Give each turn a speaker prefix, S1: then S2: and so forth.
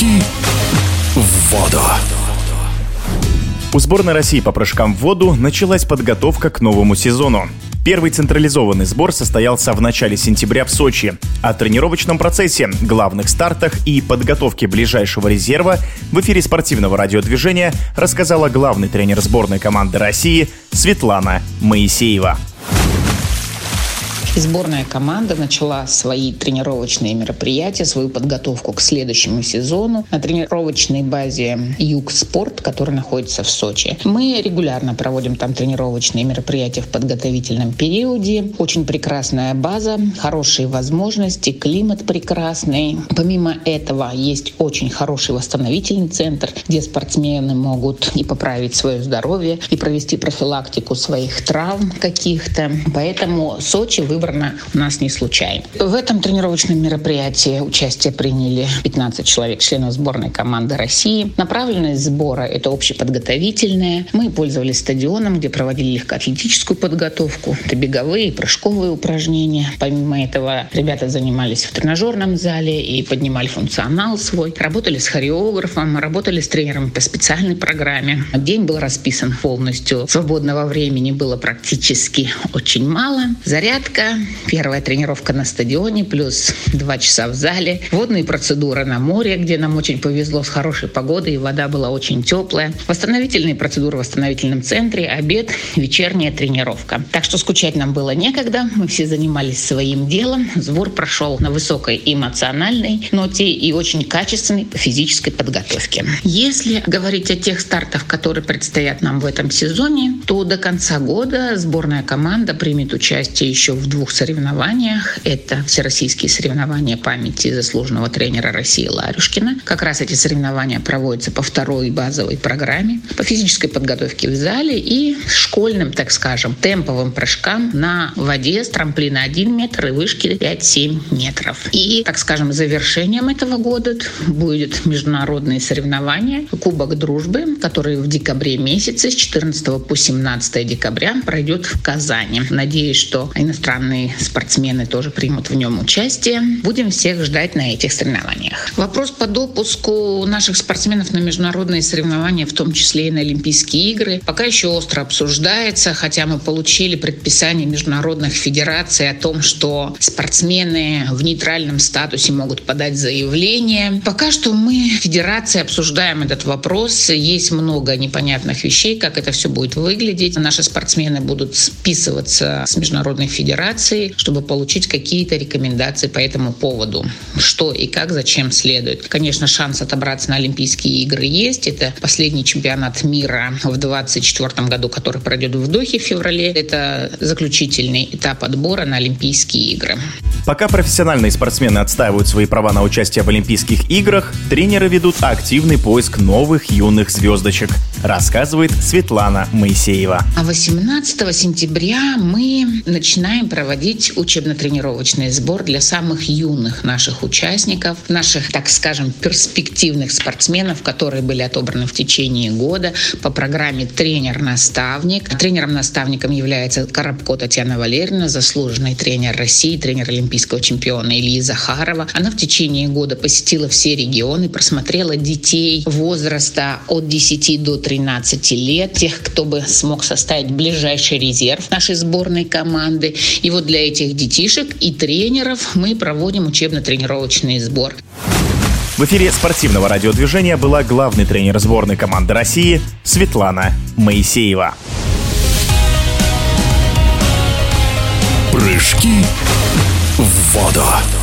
S1: Прыжки в воду.
S2: У сборной России по прыжкам в воду началась подготовка к новому сезону. Первый централизованный сбор состоялся в начале сентября в Сочи. О тренировочном процессе, главных стартах и подготовке ближайшего резерва в эфире спортивного радиодвижения рассказала главный тренер сборной команды России Светлана Моисеева.
S3: Сборная команда начала свои тренировочные мероприятия, свою подготовку к следующему сезону на тренировочной базе Юг Спорт, который находится в Сочи. Мы регулярно проводим там тренировочные мероприятия в подготовительном периоде. Очень прекрасная база, хорошие возможности, климат прекрасный. Помимо этого есть очень хороший восстановительный центр, где спортсмены могут и поправить свое здоровье, и провести профилактику своих травм каких-то. Поэтому Сочи вы выбрано у нас не случайно. В этом тренировочном мероприятии участие приняли 15 человек, членов сборной команды России. Направленность сбора – это общеподготовительная. Мы пользовались стадионом, где проводили легкоатлетическую подготовку, это беговые и прыжковые упражнения. Помимо этого, ребята занимались в тренажерном зале и поднимали функционал свой. Работали с хореографом, работали с тренером по специальной программе. День был расписан полностью. Свободного времени было практически очень мало. Зарядка, первая тренировка на стадионе, плюс два часа в зале, водные процедуры на море, где нам очень повезло с хорошей погодой, и вода была очень теплая, восстановительные процедуры в восстановительном центре, обед, вечерняя тренировка. Так что скучать нам было некогда, мы все занимались своим делом, сбор прошел на высокой эмоциональной ноте и очень качественной физической подготовке. Если говорить о тех стартах, которые предстоят нам в этом сезоне, то до конца года сборная команда примет участие еще в двух двух соревнованиях. Это всероссийские соревнования памяти заслуженного тренера России Ларюшкина. Как раз эти соревнования проводятся по второй базовой программе, по физической подготовке в зале и школьным, так скажем, темповым прыжкам на воде с трамплина 1 метр и вышки 5-7 метров. И, так скажем, завершением этого года будет международные соревнования Кубок дружбы, который в декабре месяце с 14 по 17 декабря пройдет в Казани. Надеюсь, что иностранные иностранные спортсмены тоже примут в нем участие. Будем всех ждать на этих соревнованиях. Вопрос по допуску наших спортсменов на международные соревнования, в том числе и на Олимпийские игры, пока еще остро обсуждается, хотя мы получили предписание международных федераций о том, что спортсмены в нейтральном статусе могут подать заявление. Пока что мы, федерации, обсуждаем этот вопрос. Есть много непонятных вещей, как это все будет выглядеть. Наши спортсмены будут списываться с международной федерацией федерации, чтобы получить какие-то рекомендации по этому поводу. Что и как, зачем следует. Конечно, шанс отобраться на Олимпийские игры есть. Это последний чемпионат мира в 2024 году, который пройдет в Дохе в феврале. Это заключительный этап отбора на Олимпийские игры.
S2: Пока профессиональные спортсмены отстаивают свои права на участие в Олимпийских играх, тренеры ведут активный поиск новых юных звездочек, рассказывает Светлана Моисеева.
S3: А 18 сентября мы начинаем проводить учебно-тренировочный сбор для самых юных наших участников, наших, так скажем, перспективных спортсменов, которые были отобраны в течение года по программе «Тренер-наставник». Тренером-наставником является Коробко Татьяна Валерьевна, заслуженный тренер России, тренер олимпийского чемпиона Ильи Захарова. Она в течение года посетила все регионы, просмотрела детей возраста от 10 до 13 лет, тех, кто бы смог составить ближайший резерв нашей сборной команды. И вот для этих детишек и тренеров мы проводим учебно-тренировочный сбор.
S2: В эфире спортивного радиодвижения была главный тренер сборной команды России Светлана Моисеева.
S1: Прыжки в воду.